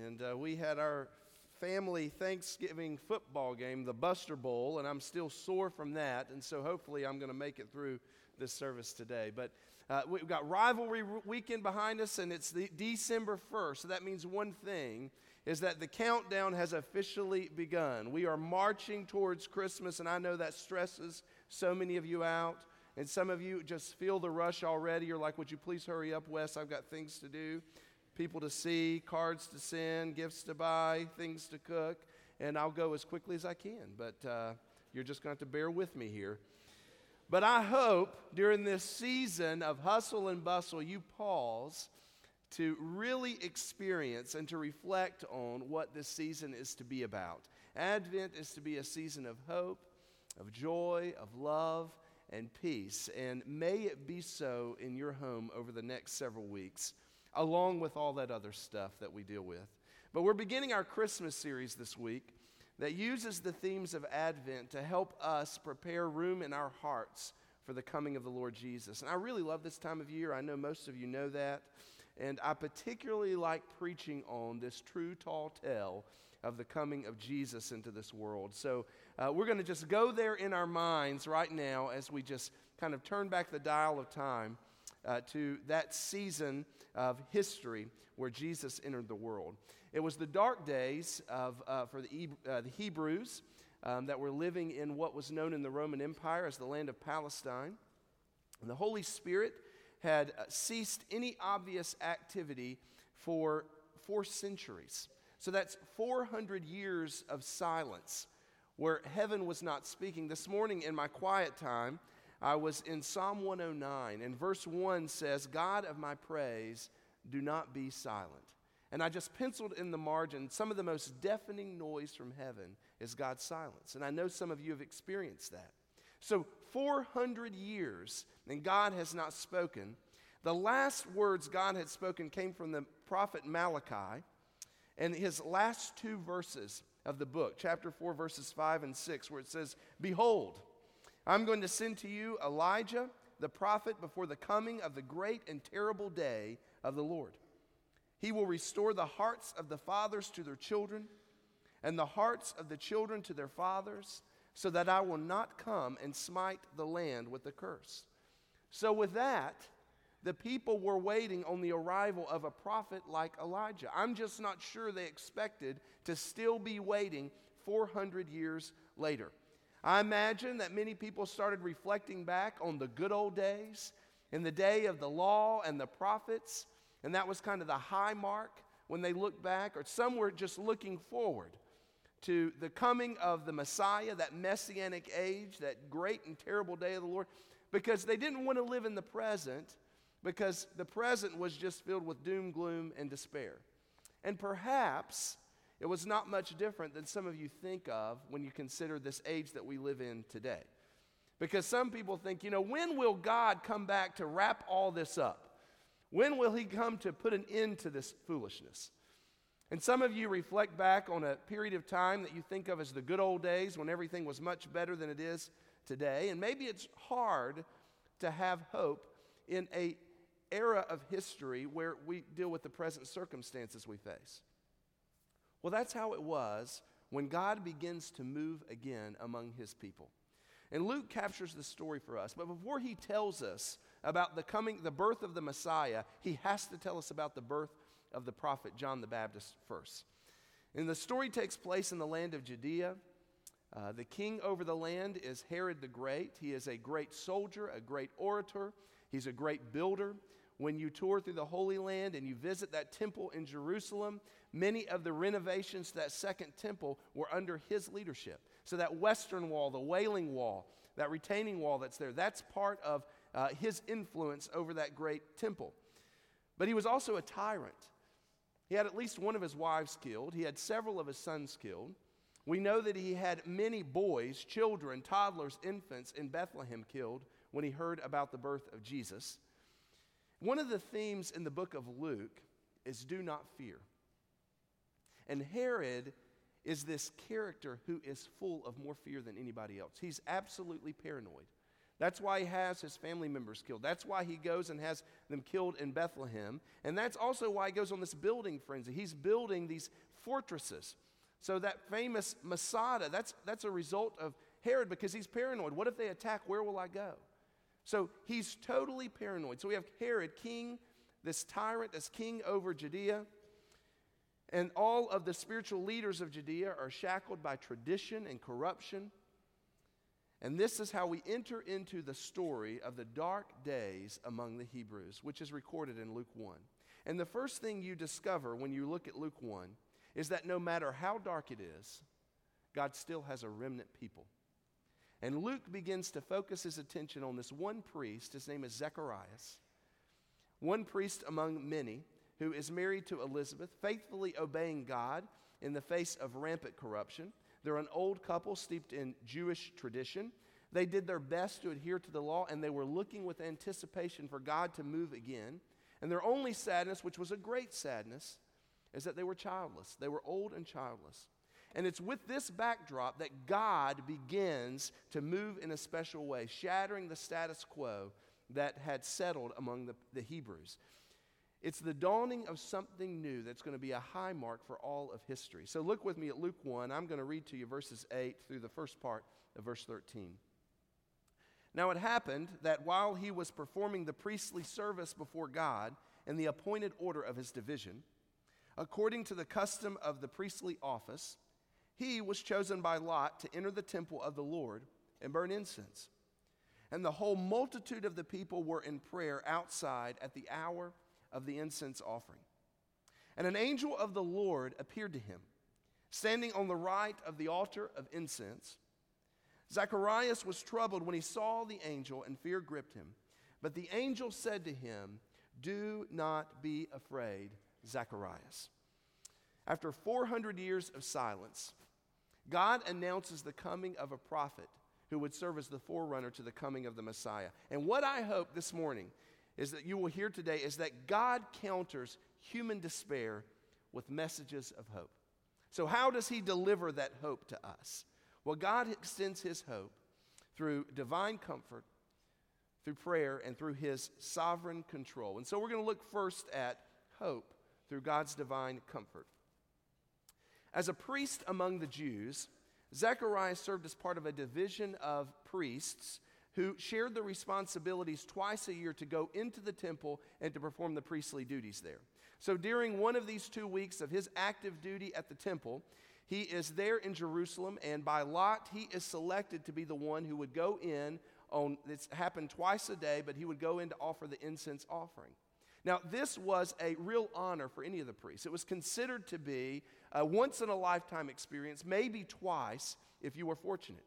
And uh, we had our family Thanksgiving football game, the Buster Bowl, and I'm still sore from that. And so hopefully I'm going to make it through this service today. But uh, we've got rivalry weekend behind us, and it's the December 1st. So that means one thing is that the countdown has officially begun. We are marching towards Christmas, and I know that stresses so many of you out. And some of you just feel the rush already. You're like, Would you please hurry up, Wes? I've got things to do, people to see, cards to send, gifts to buy, things to cook, and I'll go as quickly as I can. But uh, you're just going to have to bear with me here. But I hope during this season of hustle and bustle, you pause to really experience and to reflect on what this season is to be about. Advent is to be a season of hope, of joy, of love, and peace. And may it be so in your home over the next several weeks, along with all that other stuff that we deal with. But we're beginning our Christmas series this week that uses the themes of Advent to help us prepare room in our hearts for the coming of the Lord Jesus. And I really love this time of year. I know most of you know that. And I particularly like preaching on this true tall tale of the coming of Jesus into this world. So uh, we're going to just go there in our minds right now as we just kind of turn back the dial of time uh, to that season of history where Jesus entered the world. It was the dark days of, uh, for the, uh, the Hebrews um, that were living in what was known in the Roman Empire as the land of Palestine. And the Holy Spirit had uh, ceased any obvious activity for four centuries. So that's 400 years of silence where heaven was not speaking. This morning in my quiet time, I was in Psalm 109, and verse 1 says, God of my praise, do not be silent. And I just penciled in the margin some of the most deafening noise from heaven is God's silence. And I know some of you have experienced that. So, 400 years, and God has not spoken. The last words God had spoken came from the prophet Malachi, and his last two verses of the book, chapter 4, verses 5 and 6, where it says, Behold, I'm going to send to you Elijah, the prophet, before the coming of the great and terrible day of the Lord. He will restore the hearts of the fathers to their children, and the hearts of the children to their fathers, so that I will not come and smite the land with a curse. So, with that, the people were waiting on the arrival of a prophet like Elijah. I'm just not sure they expected to still be waiting 400 years later. I imagine that many people started reflecting back on the good old days, in the day of the law and the prophets, and that was kind of the high mark when they looked back, or some were just looking forward to the coming of the Messiah, that messianic age, that great and terrible day of the Lord, because they didn't want to live in the present, because the present was just filled with doom, gloom, and despair. And perhaps it was not much different than some of you think of when you consider this age that we live in today. Because some people think, you know, when will God come back to wrap all this up? When will he come to put an end to this foolishness? And some of you reflect back on a period of time that you think of as the good old days when everything was much better than it is today. And maybe it's hard to have hope in a era of history where we deal with the present circumstances we face. Well, that's how it was when God begins to move again among his people. And Luke captures the story for us. But before he tells us about the coming, the birth of the Messiah, he has to tell us about the birth of the prophet John the Baptist first. And the story takes place in the land of Judea. Uh, the king over the land is Herod the Great. He is a great soldier, a great orator, he's a great builder. When you tour through the Holy Land and you visit that temple in Jerusalem, many of the renovations to that second temple were under his leadership. So, that western wall, the Wailing Wall, that retaining wall that's there, that's part of uh, his influence over that great temple. But he was also a tyrant. He had at least one of his wives killed, he had several of his sons killed. We know that he had many boys, children, toddlers, infants in Bethlehem killed when he heard about the birth of Jesus. One of the themes in the book of Luke is do not fear. And Herod is this character who is full of more fear than anybody else. He's absolutely paranoid. That's why he has his family members killed. That's why he goes and has them killed in Bethlehem. And that's also why he goes on this building frenzy. He's building these fortresses. So that famous Masada, that's, that's a result of Herod because he's paranoid. What if they attack? Where will I go? So he's totally paranoid. So we have Herod, king, this tyrant, as king over Judea. And all of the spiritual leaders of Judea are shackled by tradition and corruption. And this is how we enter into the story of the dark days among the Hebrews, which is recorded in Luke 1. And the first thing you discover when you look at Luke 1 is that no matter how dark it is, God still has a remnant people. And Luke begins to focus his attention on this one priest. His name is Zacharias, one priest among many who is married to Elizabeth, faithfully obeying God in the face of rampant corruption. They're an old couple steeped in Jewish tradition. They did their best to adhere to the law, and they were looking with anticipation for God to move again. And their only sadness, which was a great sadness, is that they were childless. They were old and childless. And it's with this backdrop that God begins to move in a special way, shattering the status quo that had settled among the, the Hebrews. It's the dawning of something new that's going to be a high mark for all of history. So look with me at Luke 1. I'm going to read to you verses 8 through the first part of verse 13. Now it happened that while he was performing the priestly service before God in the appointed order of his division, according to the custom of the priestly office, he was chosen by Lot to enter the temple of the Lord and burn incense. And the whole multitude of the people were in prayer outside at the hour of the incense offering. And an angel of the Lord appeared to him, standing on the right of the altar of incense. Zacharias was troubled when he saw the angel, and fear gripped him. But the angel said to him, Do not be afraid, Zacharias. After 400 years of silence, God announces the coming of a prophet who would serve as the forerunner to the coming of the Messiah. And what I hope this morning is that you will hear today is that God counters human despair with messages of hope. So, how does He deliver that hope to us? Well, God extends His hope through divine comfort, through prayer, and through His sovereign control. And so, we're going to look first at hope through God's divine comfort. As a priest among the Jews, Zechariah served as part of a division of priests who shared the responsibilities twice a year to go into the temple and to perform the priestly duties there. So during one of these two weeks of his active duty at the temple, he is there in Jerusalem, and by lot, he is selected to be the one who would go in on, it's happened twice a day, but he would go in to offer the incense offering. Now, this was a real honor for any of the priests. It was considered to be a once in a lifetime experience, maybe twice if you were fortunate.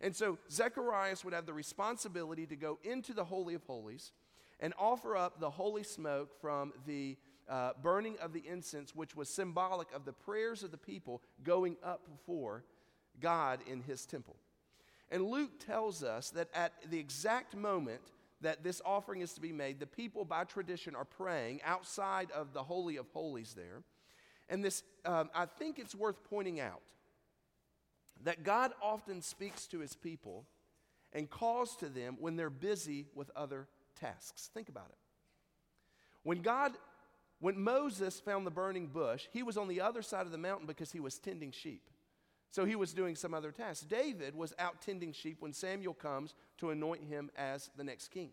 And so Zacharias would have the responsibility to go into the Holy of Holies and offer up the holy smoke from the uh, burning of the incense, which was symbolic of the prayers of the people going up before God in his temple. And Luke tells us that at the exact moment that this offering is to be made, the people by tradition are praying outside of the Holy of Holies there. And this, um, I think it's worth pointing out that God often speaks to his people and calls to them when they're busy with other tasks. Think about it. When God, when Moses found the burning bush, he was on the other side of the mountain because he was tending sheep. So he was doing some other tasks. David was out tending sheep when Samuel comes to anoint him as the next king.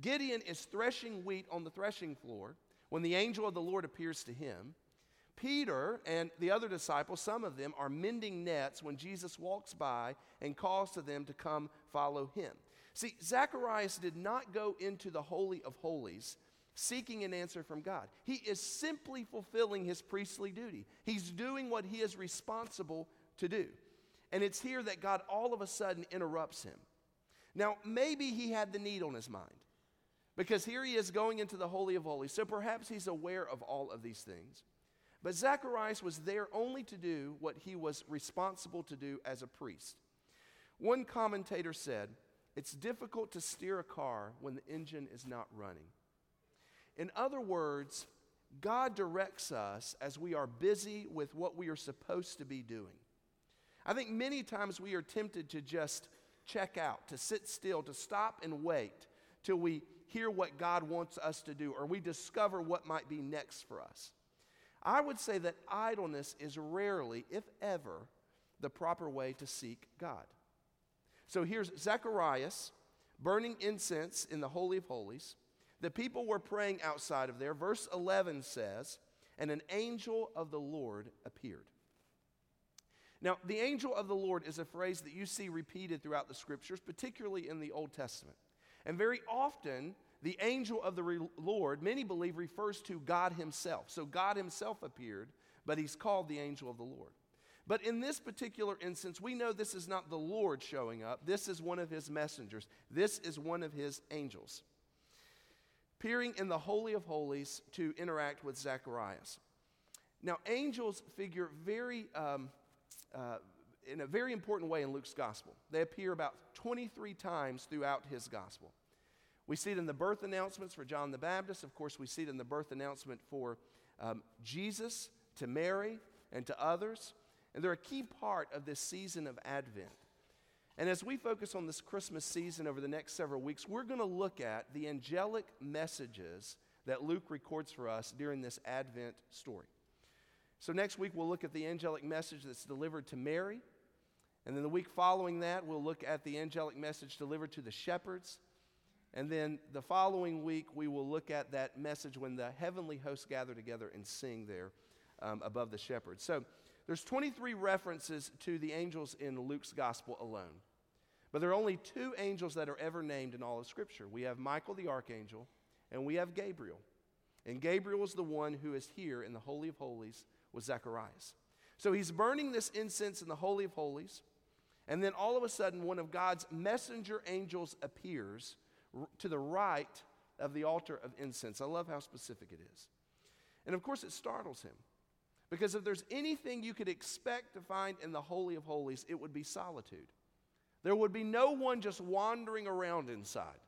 Gideon is threshing wheat on the threshing floor when the angel of the Lord appears to him. Peter and the other disciples, some of them, are mending nets when Jesus walks by and calls to them to come follow him. See, Zacharias did not go into the Holy of Holies seeking an answer from God. He is simply fulfilling his priestly duty, he's doing what he is responsible to do. And it's here that God all of a sudden interrupts him. Now, maybe he had the need on his mind because here he is going into the Holy of Holies. So perhaps he's aware of all of these things. But Zacharias was there only to do what he was responsible to do as a priest. One commentator said, It's difficult to steer a car when the engine is not running. In other words, God directs us as we are busy with what we are supposed to be doing. I think many times we are tempted to just check out, to sit still, to stop and wait till we hear what God wants us to do or we discover what might be next for us. I would say that idleness is rarely, if ever, the proper way to seek God. So here's Zacharias burning incense in the Holy of Holies. The people were praying outside of there. Verse 11 says, And an angel of the Lord appeared. Now, the angel of the Lord is a phrase that you see repeated throughout the scriptures, particularly in the Old Testament. And very often, the angel of the re- Lord, many believe, refers to God Himself. So God Himself appeared, but He's called the angel of the Lord. But in this particular instance, we know this is not the Lord showing up. This is one of His messengers. This is one of His angels. Appearing in the Holy of Holies to interact with Zacharias. Now, angels figure very um, uh, in a very important way in Luke's gospel. They appear about 23 times throughout his gospel. We see it in the birth announcements for John the Baptist. Of course, we see it in the birth announcement for um, Jesus to Mary and to others. And they're a key part of this season of Advent. And as we focus on this Christmas season over the next several weeks, we're going to look at the angelic messages that Luke records for us during this Advent story. So, next week, we'll look at the angelic message that's delivered to Mary. And then the week following that, we'll look at the angelic message delivered to the shepherds. And then the following week, we will look at that message when the heavenly hosts gather together and sing there um, above the shepherds. So, there's 23 references to the angels in Luke's gospel alone. But there are only two angels that are ever named in all of Scripture. We have Michael the archangel, and we have Gabriel. And Gabriel is the one who is here in the Holy of Holies with Zacharias. So he's burning this incense in the Holy of Holies, and then all of a sudden, one of God's messenger angels appears to the right of the altar of incense. I love how specific it is. And of course, it startles him. Because if there's anything you could expect to find in the Holy of Holies, it would be solitude. There would be no one just wandering around inside.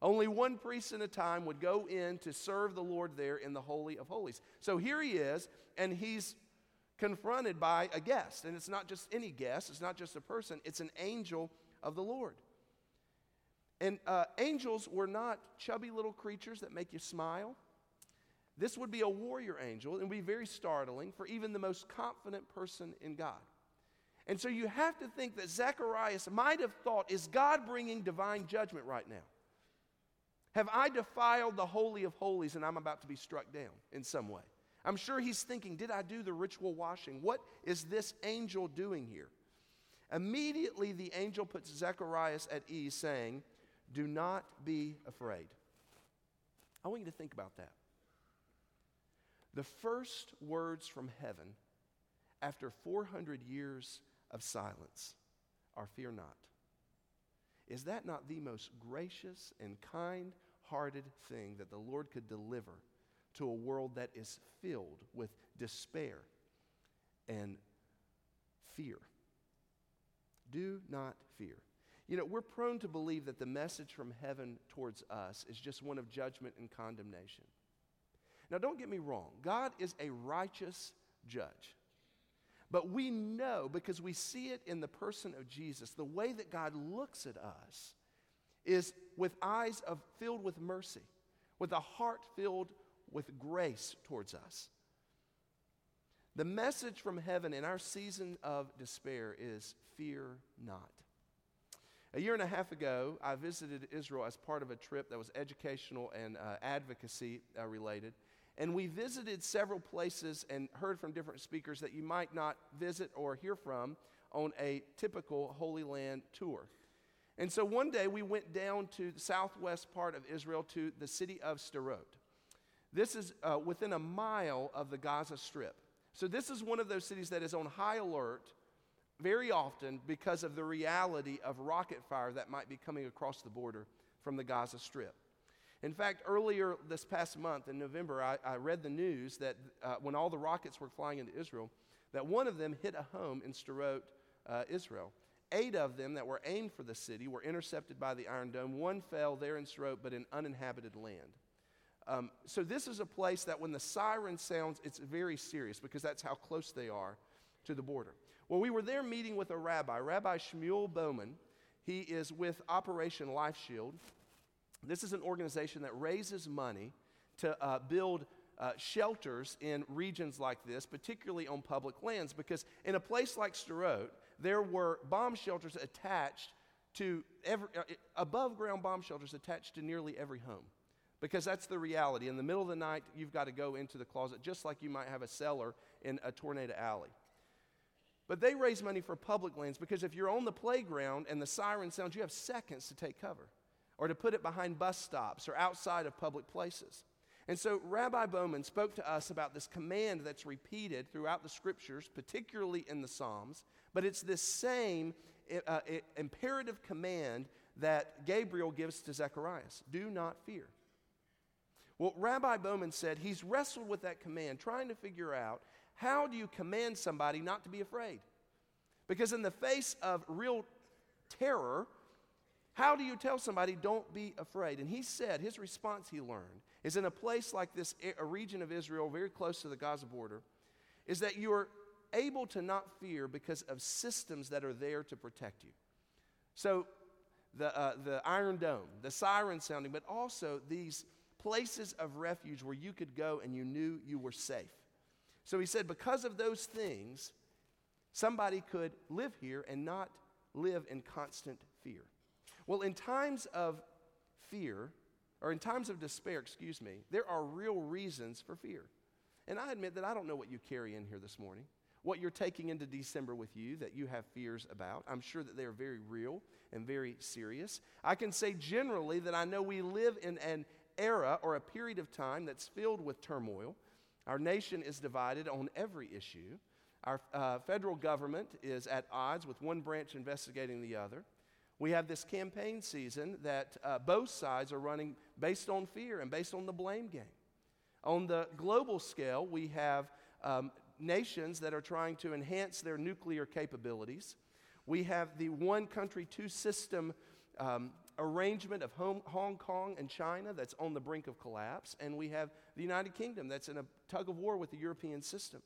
Only one priest at a time would go in to serve the Lord there in the Holy of Holies. So here he is, and he's confronted by a guest. And it's not just any guest, it's not just a person, it's an angel of the Lord. And uh, angels were not chubby little creatures that make you smile. This would be a warrior angel and be very startling for even the most confident person in God. And so you have to think that Zacharias might have thought, is God bringing divine judgment right now? Have I defiled the Holy of Holies and I'm about to be struck down in some way? I'm sure he's thinking, Did I do the ritual washing? What is this angel doing here? Immediately, the angel puts Zacharias at ease, saying, Do not be afraid. I want you to think about that. The first words from heaven after 400 years of silence are fear not. Is that not the most gracious and kind hearted thing that the Lord could deliver to a world that is filled with despair and fear. Do not fear. You know, we're prone to believe that the message from heaven towards us is just one of judgment and condemnation. Now, don't get me wrong, God is a righteous judge. But we know because we see it in the person of Jesus, the way that God looks at us is with eyes of, filled with mercy, with a heart filled with grace towards us. The message from heaven in our season of despair is fear not. A year and a half ago, I visited Israel as part of a trip that was educational and uh, advocacy uh, related. And we visited several places and heard from different speakers that you might not visit or hear from on a typical Holy Land tour. And so one day we went down to the southwest part of Israel to the city of Sderot. This is uh, within a mile of the Gaza Strip. So this is one of those cities that is on high alert very often because of the reality of rocket fire that might be coming across the border from the Gaza Strip. In fact, earlier this past month in November, I, I read the news that uh, when all the rockets were flying into Israel, that one of them hit a home in Sderot, uh, Israel. Eight of them that were aimed for the city were intercepted by the Iron Dome. One fell there in Sderot, but in uninhabited land. Um, so this is a place that when the siren sounds, it's very serious because that's how close they are to the border. Well, we were there meeting with a rabbi, Rabbi Shmuel Bowman. He is with Operation Life Shield. This is an organization that raises money to uh, build uh, shelters in regions like this, particularly on public lands, because in a place like Sderot, there were bomb shelters attached to every, uh, above ground bomb shelters attached to nearly every home. Because that's the reality. In the middle of the night, you've got to go into the closet, just like you might have a cellar in a tornado alley. But they raise money for public lands because if you're on the playground and the siren sounds, you have seconds to take cover or to put it behind bus stops or outside of public places. And so Rabbi Bowman spoke to us about this command that's repeated throughout the scriptures, particularly in the Psalms, but it's this same uh, imperative command that Gabriel gives to Zacharias do not fear. Well, Rabbi Bowman said he's wrestled with that command, trying to figure out how do you command somebody not to be afraid? Because in the face of real terror, how do you tell somebody, don't be afraid? And he said, his response he learned is in a place like this, a region of Israel very close to the Gaza border, is that you're able to not fear because of systems that are there to protect you. So, the, uh, the Iron Dome, the siren sounding, but also these places of refuge where you could go and you knew you were safe. So he said, because of those things, somebody could live here and not live in constant fear. Well, in times of fear, or in times of despair, excuse me, there are real reasons for fear. And I admit that I don't know what you carry in here this morning, what you're taking into December with you that you have fears about. I'm sure that they are very real and very serious. I can say generally that I know we live in an era or a period of time that's filled with turmoil. Our nation is divided on every issue. Our uh, federal government is at odds with one branch investigating the other. We have this campaign season that uh, both sides are running based on fear and based on the blame game. On the global scale, we have um, nations that are trying to enhance their nuclear capabilities. We have the one country, two system um, arrangement of Hong, Kong and China that's on the brink of collapse. And we have the United Kingdom that's in a tug of war with the European system.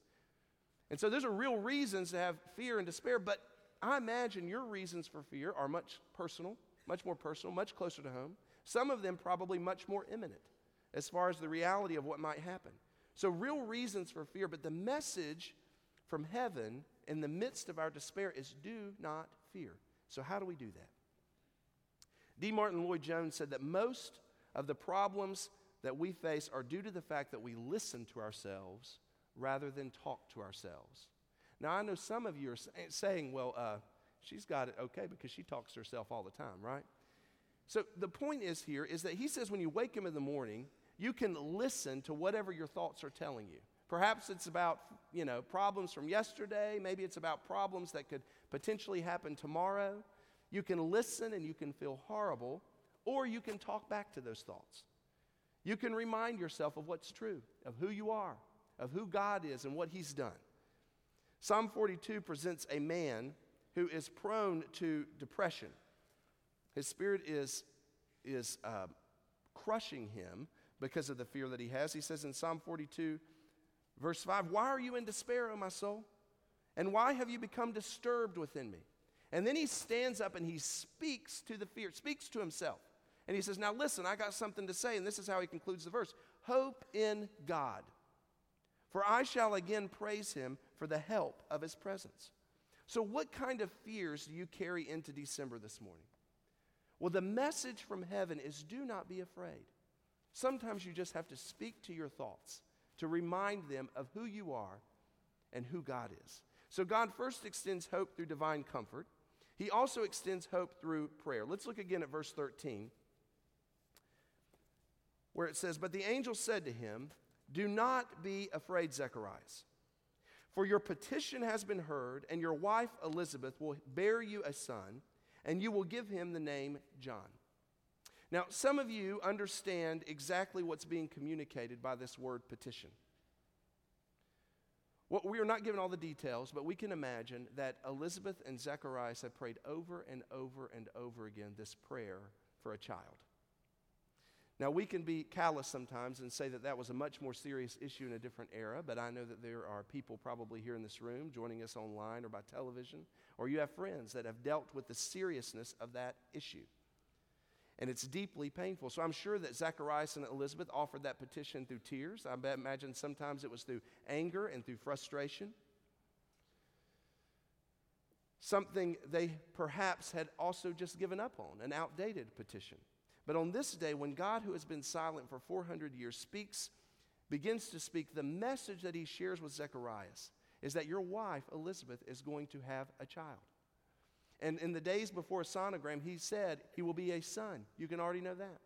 And so those are real reasons to have fear and despair, but I imagine your reasons for fear are much personal, much more personal, much closer to home. Some of them probably much more imminent as far as the reality of what might happen. So, real reasons for fear, but the message from heaven in the midst of our despair is do not fear. So, how do we do that? D. Martyn Lloyd-Jones said that most of the problems that we face are due to the fact that we listen to ourselves rather than talk to ourselves. Now, I know some of you are saying, well, uh, she's got it okay because she talks to herself all the time, right? So the point is here is that he says when you wake him in the morning, you can listen to whatever your thoughts are telling you. Perhaps it's about, you know, problems from yesterday. Maybe it's about problems that could potentially happen tomorrow. You can listen and you can feel horrible, or you can talk back to those thoughts. You can remind yourself of what's true, of who you are, of who God is and what He's done. Psalm 42 presents a man who is prone to depression. His spirit is, is uh, crushing him because of the fear that he has. He says in Psalm 42, verse 5, Why are you in despair, O my soul? And why have you become disturbed within me? And then he stands up and he speaks to the fear, speaks to himself. And he says, Now listen, I got something to say. And this is how he concludes the verse Hope in God. For I shall again praise him for the help of his presence. So, what kind of fears do you carry into December this morning? Well, the message from heaven is do not be afraid. Sometimes you just have to speak to your thoughts to remind them of who you are and who God is. So, God first extends hope through divine comfort. He also extends hope through prayer. Let's look again at verse 13, where it says, But the angel said to him, do not be afraid, Zacharias, for your petition has been heard, and your wife Elizabeth will bear you a son, and you will give him the name John. Now, some of you understand exactly what's being communicated by this word petition. Well, we are not given all the details, but we can imagine that Elizabeth and Zacharias have prayed over and over and over again this prayer for a child. Now, we can be callous sometimes and say that that was a much more serious issue in a different era, but I know that there are people probably here in this room joining us online or by television, or you have friends that have dealt with the seriousness of that issue. And it's deeply painful. So I'm sure that Zacharias and Elizabeth offered that petition through tears. I imagine sometimes it was through anger and through frustration. Something they perhaps had also just given up on, an outdated petition. But on this day, when God, who has been silent for 400 years, speaks, begins to speak, the message that he shares with Zechariah is that your wife, Elizabeth, is going to have a child. And in the days before a sonogram, he said he will be a son. You can already know that.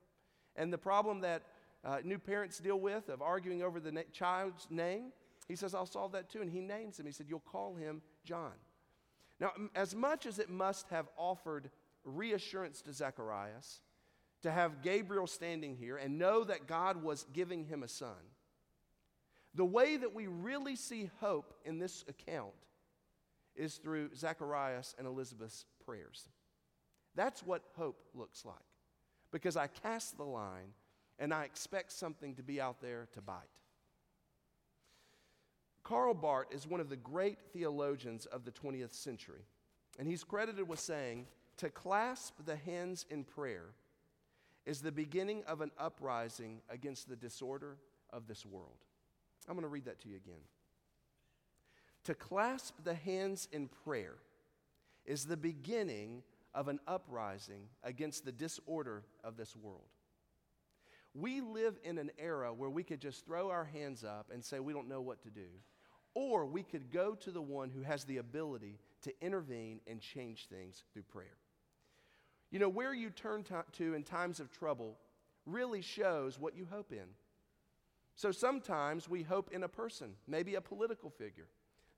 And the problem that uh, new parents deal with of arguing over the na- child's name, he says, I'll solve that too. And he names him. He said, You'll call him John. Now, as much as it must have offered reassurance to Zacharias, to have Gabriel standing here and know that God was giving him a son. The way that we really see hope in this account is through Zacharias and Elizabeth's prayers. That's what hope looks like. Because I cast the line and I expect something to be out there to bite. Karl Barth is one of the great theologians of the 20th century, and he's credited with saying, To clasp the hands in prayer is the beginning of an uprising against the disorder of this world. I'm going to read that to you again. To clasp the hands in prayer is the beginning of an uprising against the disorder of this world. We live in an era where we could just throw our hands up and say we don't know what to do, or we could go to the one who has the ability to intervene and change things through prayer. You know, where you turn to in times of trouble really shows what you hope in. So sometimes we hope in a person, maybe a political figure.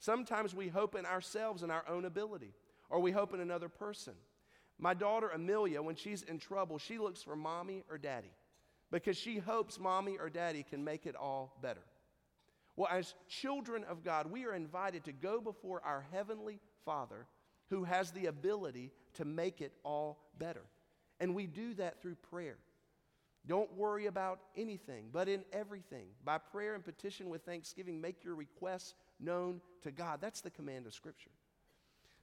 Sometimes we hope in ourselves and our own ability, or we hope in another person. My daughter Amelia, when she's in trouble, she looks for mommy or daddy because she hopes mommy or daddy can make it all better. Well, as children of God, we are invited to go before our Heavenly Father who has the ability to make it all better. And we do that through prayer. Don't worry about anything, but in everything, by prayer and petition with thanksgiving, make your requests known to God. That's the command of Scripture.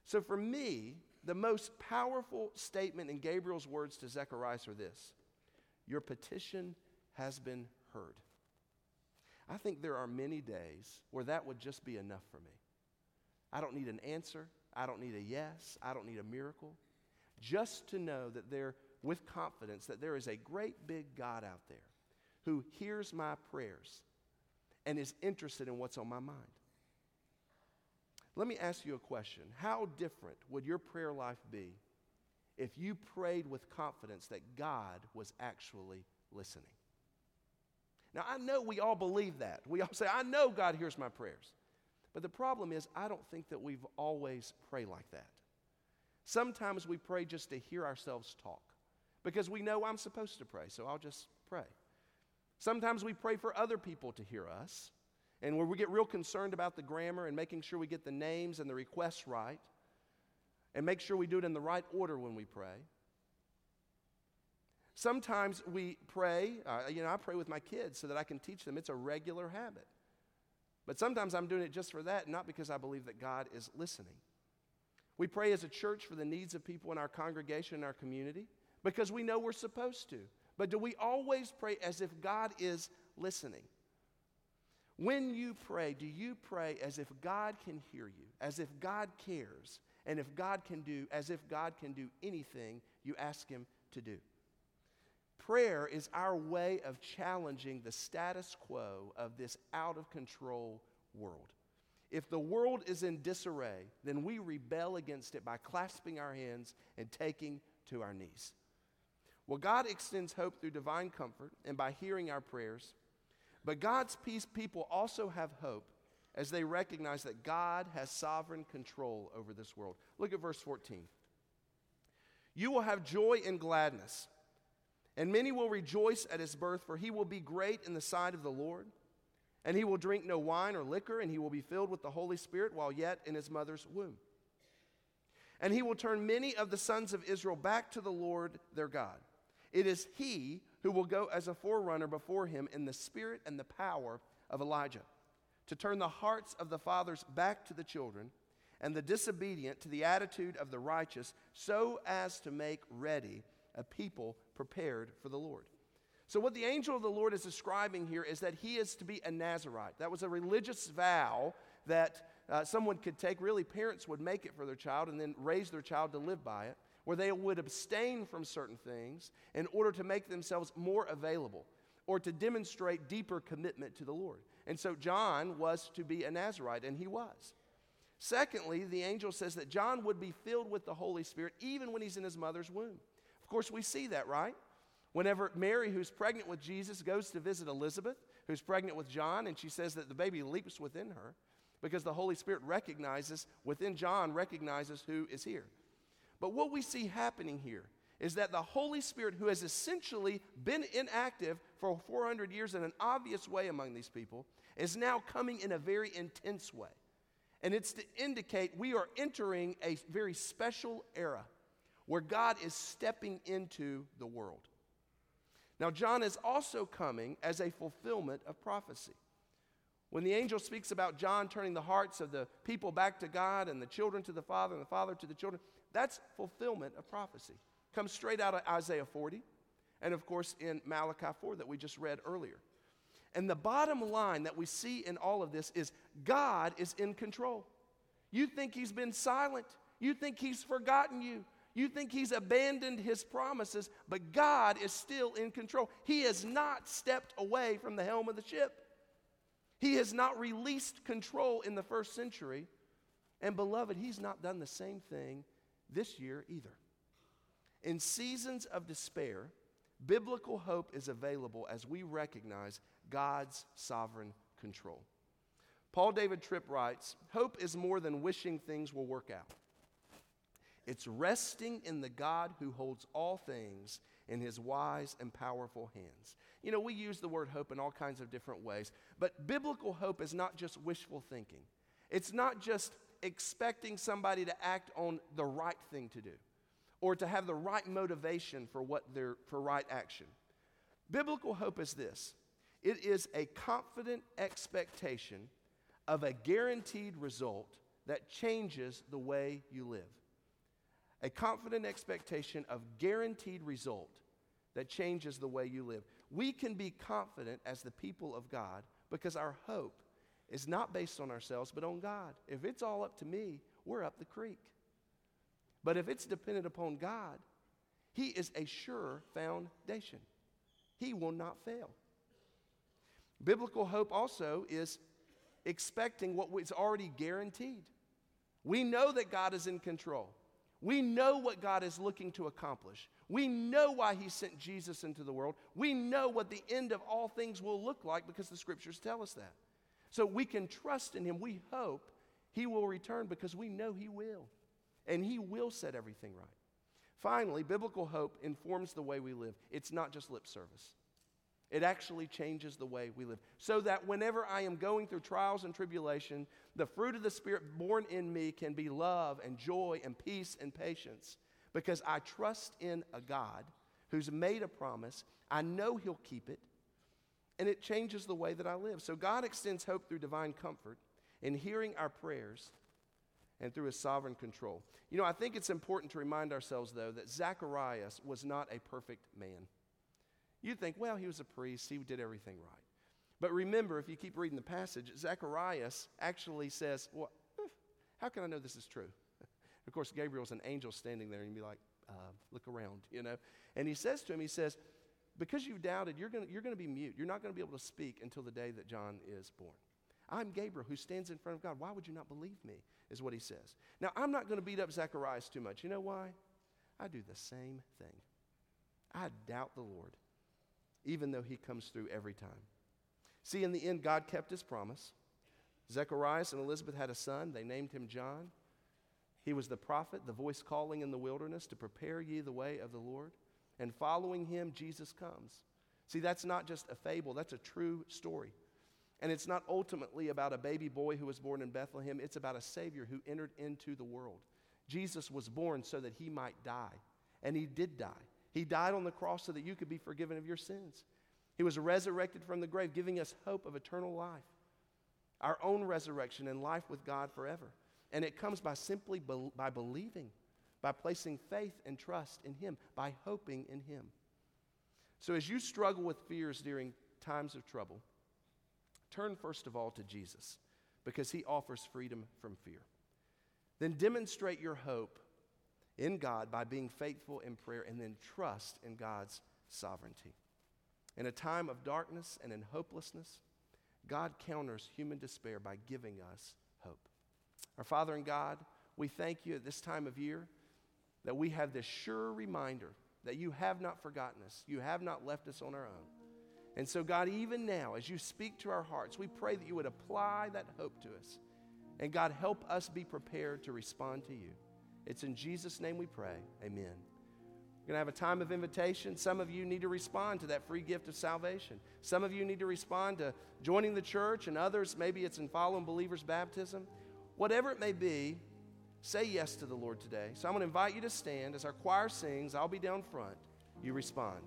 So for me, the most powerful statement in Gabriel's words to Zechariah are this Your petition has been heard. I think there are many days where that would just be enough for me. I don't need an answer. I don't need a yes. I don't need a miracle just to know that there, with confidence, that there is a great big God out there who hears my prayers and is interested in what's on my mind. Let me ask you a question. How different would your prayer life be if you prayed with confidence that God was actually listening? Now, I know we all believe that. We all say, I know God hears my prayers. But the problem is, I don't think that we've always prayed like that. Sometimes we pray just to hear ourselves talk because we know I'm supposed to pray, so I'll just pray. Sometimes we pray for other people to hear us, and where we get real concerned about the grammar and making sure we get the names and the requests right, and make sure we do it in the right order when we pray. Sometimes we pray, uh, you know, I pray with my kids so that I can teach them. It's a regular habit. But sometimes I'm doing it just for that, not because I believe that God is listening. We pray as a church for the needs of people in our congregation and our community because we know we're supposed to. But do we always pray as if God is listening? When you pray, do you pray as if God can hear you, as if God cares, and if God can do, as if God can do anything you ask Him to do? Prayer is our way of challenging the status quo of this out of control world. If the world is in disarray, then we rebel against it by clasping our hands and taking to our knees. Well, God extends hope through divine comfort and by hearing our prayers. But God's peace people also have hope as they recognize that God has sovereign control over this world. Look at verse 14. You will have joy and gladness, and many will rejoice at his birth, for he will be great in the sight of the Lord. And he will drink no wine or liquor, and he will be filled with the Holy Spirit while yet in his mother's womb. And he will turn many of the sons of Israel back to the Lord their God. It is he who will go as a forerunner before him in the spirit and the power of Elijah, to turn the hearts of the fathers back to the children and the disobedient to the attitude of the righteous, so as to make ready a people prepared for the Lord. So, what the angel of the Lord is describing here is that he is to be a Nazarite. That was a religious vow that uh, someone could take. Really, parents would make it for their child and then raise their child to live by it where they would abstain from certain things in order to make themselves more available or to demonstrate deeper commitment to the Lord. And so John was to be a Nazarite, and he was. Secondly, the angel says that John would be filled with the Holy Spirit even when he's in his mother's womb. Of course, we see that, right? Whenever Mary, who's pregnant with Jesus, goes to visit Elizabeth, who's pregnant with John, and she says that the baby leaps within her because the Holy Spirit recognizes, within John, recognizes who is here. But what we see happening here is that the Holy Spirit, who has essentially been inactive for 400 years in an obvious way among these people, is now coming in a very intense way. And it's to indicate we are entering a very special era where God is stepping into the world. Now, John is also coming as a fulfillment of prophecy. When the angel speaks about John turning the hearts of the people back to God and the children to the Father and the Father to the children, that's fulfillment of prophecy. Comes straight out of Isaiah 40 and, of course, in Malachi 4 that we just read earlier. And the bottom line that we see in all of this is God is in control. You think He's been silent, you think He's forgotten you. You think he's abandoned his promises, but God is still in control. He has not stepped away from the helm of the ship. He has not released control in the first century. And beloved, he's not done the same thing this year either. In seasons of despair, biblical hope is available as we recognize God's sovereign control. Paul David Tripp writes Hope is more than wishing things will work out. It's resting in the God who holds all things in his wise and powerful hands. You know, we use the word hope in all kinds of different ways, but biblical hope is not just wishful thinking. It's not just expecting somebody to act on the right thing to do or to have the right motivation for what they're for right action. Biblical hope is this. It is a confident expectation of a guaranteed result that changes the way you live. A confident expectation of guaranteed result that changes the way you live. We can be confident as the people of God because our hope is not based on ourselves, but on God. If it's all up to me, we're up the creek. But if it's dependent upon God, He is a sure foundation. He will not fail. Biblical hope also is expecting what is already guaranteed. We know that God is in control. We know what God is looking to accomplish. We know why He sent Jesus into the world. We know what the end of all things will look like because the scriptures tell us that. So we can trust in him. We hope he will return because we know he will. And he will set everything right. Finally, biblical hope informs the way we live. It's not just lip service. It actually changes the way we live. So that whenever I am going through trials and tribulation, the fruit of the Spirit born in me can be love and joy and peace and patience because I trust in a God who's made a promise. I know He'll keep it and it changes the way that I live. So God extends hope through divine comfort in hearing our prayers and through his sovereign control. You know, I think it's important to remind ourselves, though, that Zacharias was not a perfect man. You think, well, he was a priest, he did everything right. But remember, if you keep reading the passage, Zacharias actually says, well, eh, how can I know this is true? of course, Gabriel's an angel standing there, and you'd be like, uh, look around, you know? And he says to him, he says, because you've doubted, you're going you're to be mute. You're not going to be able to speak until the day that John is born. I'm Gabriel who stands in front of God. Why would you not believe me? Is what he says. Now, I'm not going to beat up Zacharias too much. You know why? I do the same thing. I doubt the Lord, even though he comes through every time. See, in the end, God kept his promise. Zacharias and Elizabeth had a son. They named him John. He was the prophet, the voice calling in the wilderness to prepare ye the way of the Lord and following him, Jesus comes. See, that's not just a fable, that's a true story. And it's not ultimately about a baby boy who was born in Bethlehem, it's about a Savior who entered into the world. Jesus was born so that he might die, and he did die. He died on the cross so that you could be forgiven of your sins. He was resurrected from the grave, giving us hope of eternal life, our own resurrection and life with God forever. And it comes by simply be- by believing, by placing faith and trust in Him, by hoping in Him. So as you struggle with fears during times of trouble, turn first of all to Jesus because He offers freedom from fear. Then demonstrate your hope in God by being faithful in prayer and then trust in God's sovereignty. In a time of darkness and in hopelessness, God counters human despair by giving us hope. Our Father and God, we thank you at this time of year that we have this sure reminder that you have not forgotten us, you have not left us on our own. And so, God, even now, as you speak to our hearts, we pray that you would apply that hope to us. And God, help us be prepared to respond to you. It's in Jesus' name we pray. Amen. We're going to have a time of invitation. Some of you need to respond to that free gift of salvation. Some of you need to respond to joining the church, and others, maybe it's in following believers' baptism. Whatever it may be, say yes to the Lord today. So I'm going to invite you to stand. As our choir sings, I'll be down front. You respond.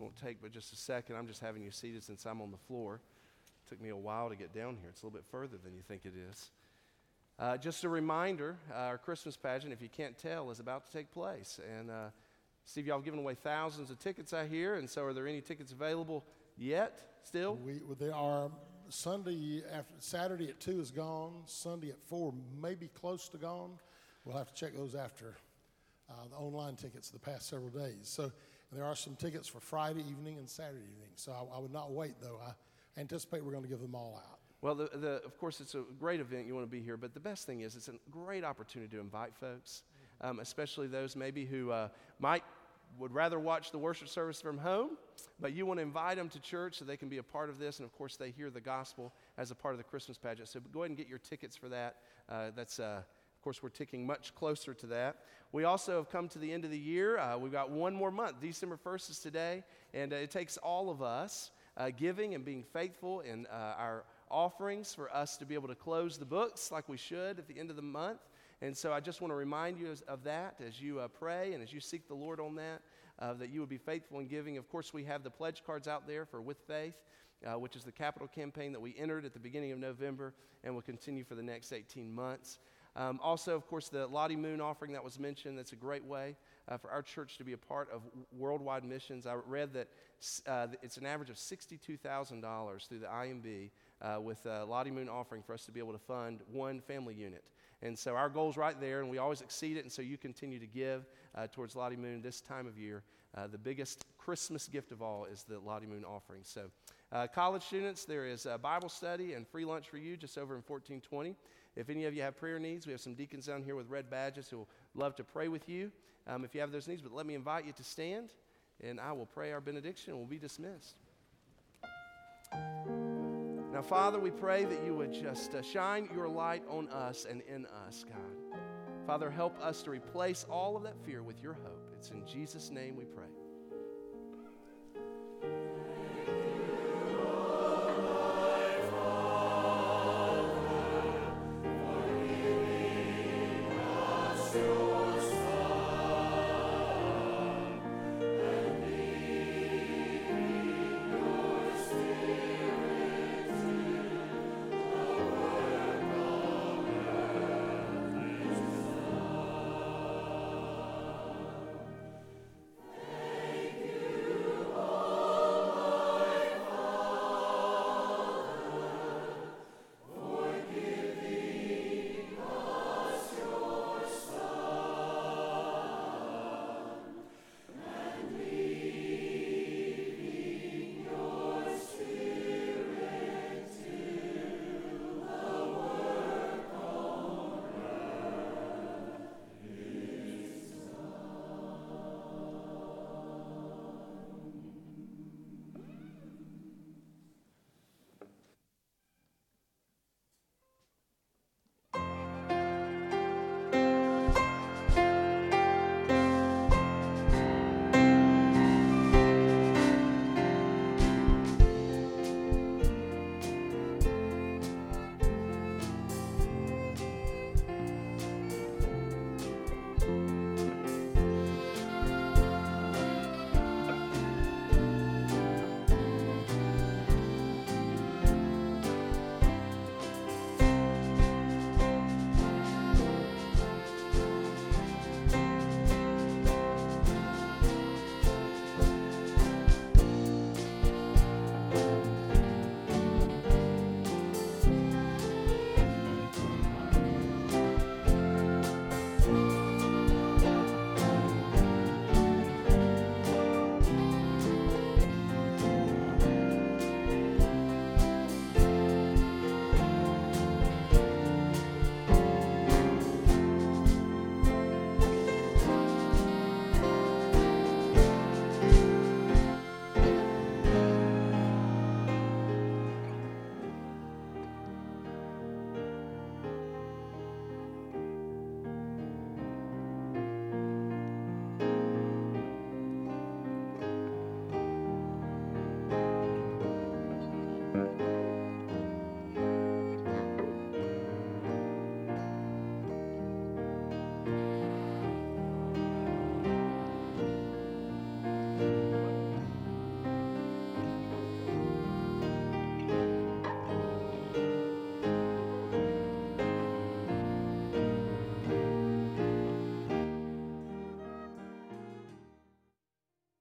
Won't take but just a second. I'm just having you seated since I'm on the floor. It took me a while to get down here. It's a little bit further than you think it is. Uh, just a reminder uh, our Christmas pageant, if you can't tell, is about to take place. And uh, Steve, y'all have given away thousands of tickets, I hear. And so, are there any tickets available yet still? We, there are Sunday after Saturday at 2 is gone, Sunday at 4 maybe close to gone. We'll have to check those after uh, the online tickets the past several days. So there are some tickets for Friday evening and Saturday evening. So I, I would not wait, though. I anticipate we're going to give them all out. Well, the, the, of course, it's a great event. You want to be here. But the best thing is, it's a great opportunity to invite folks, um, especially those maybe who uh, might would rather watch the worship service from home, but you want to invite them to church so they can be a part of this. And of course, they hear the gospel as a part of the Christmas pageant. So go ahead and get your tickets for that. Uh, that's uh, of course, we're ticking much closer to that. We also have come to the end of the year. Uh, we've got one more month. December 1st is today, and uh, it takes all of us uh, giving and being faithful in uh, our offerings for us to be able to close the books like we should at the end of the month. And so I just want to remind you of that as you uh, pray and as you seek the Lord on that, uh, that you would be faithful in giving. Of course, we have the pledge cards out there for With Faith. Uh, which is the capital campaign that we entered at the beginning of November and will continue for the next 18 months. Um, also, of course, the Lottie Moon offering that was mentioned, that's a great way uh, for our church to be a part of worldwide missions. I read that uh, it's an average of $62,000 through the IMB uh, with uh, Lottie Moon offering for us to be able to fund one family unit. And so our goal's right there, and we always exceed it. And so you continue to give uh, towards Lottie Moon this time of year. Uh, the biggest Christmas gift of all is the Lottie Moon offering. So, college students, there is a Bible study and free lunch for you just over in 1420. If any of you have prayer needs, we have some deacons down here with red badges who will love to pray with you um, if you have those needs. But let me invite you to stand, and I will pray our benediction, and we'll be dismissed. Now, Father, we pray that you would just uh, shine your light on us and in us, God. Father, help us to replace all of that fear with your hope. It's in Jesus' name we pray.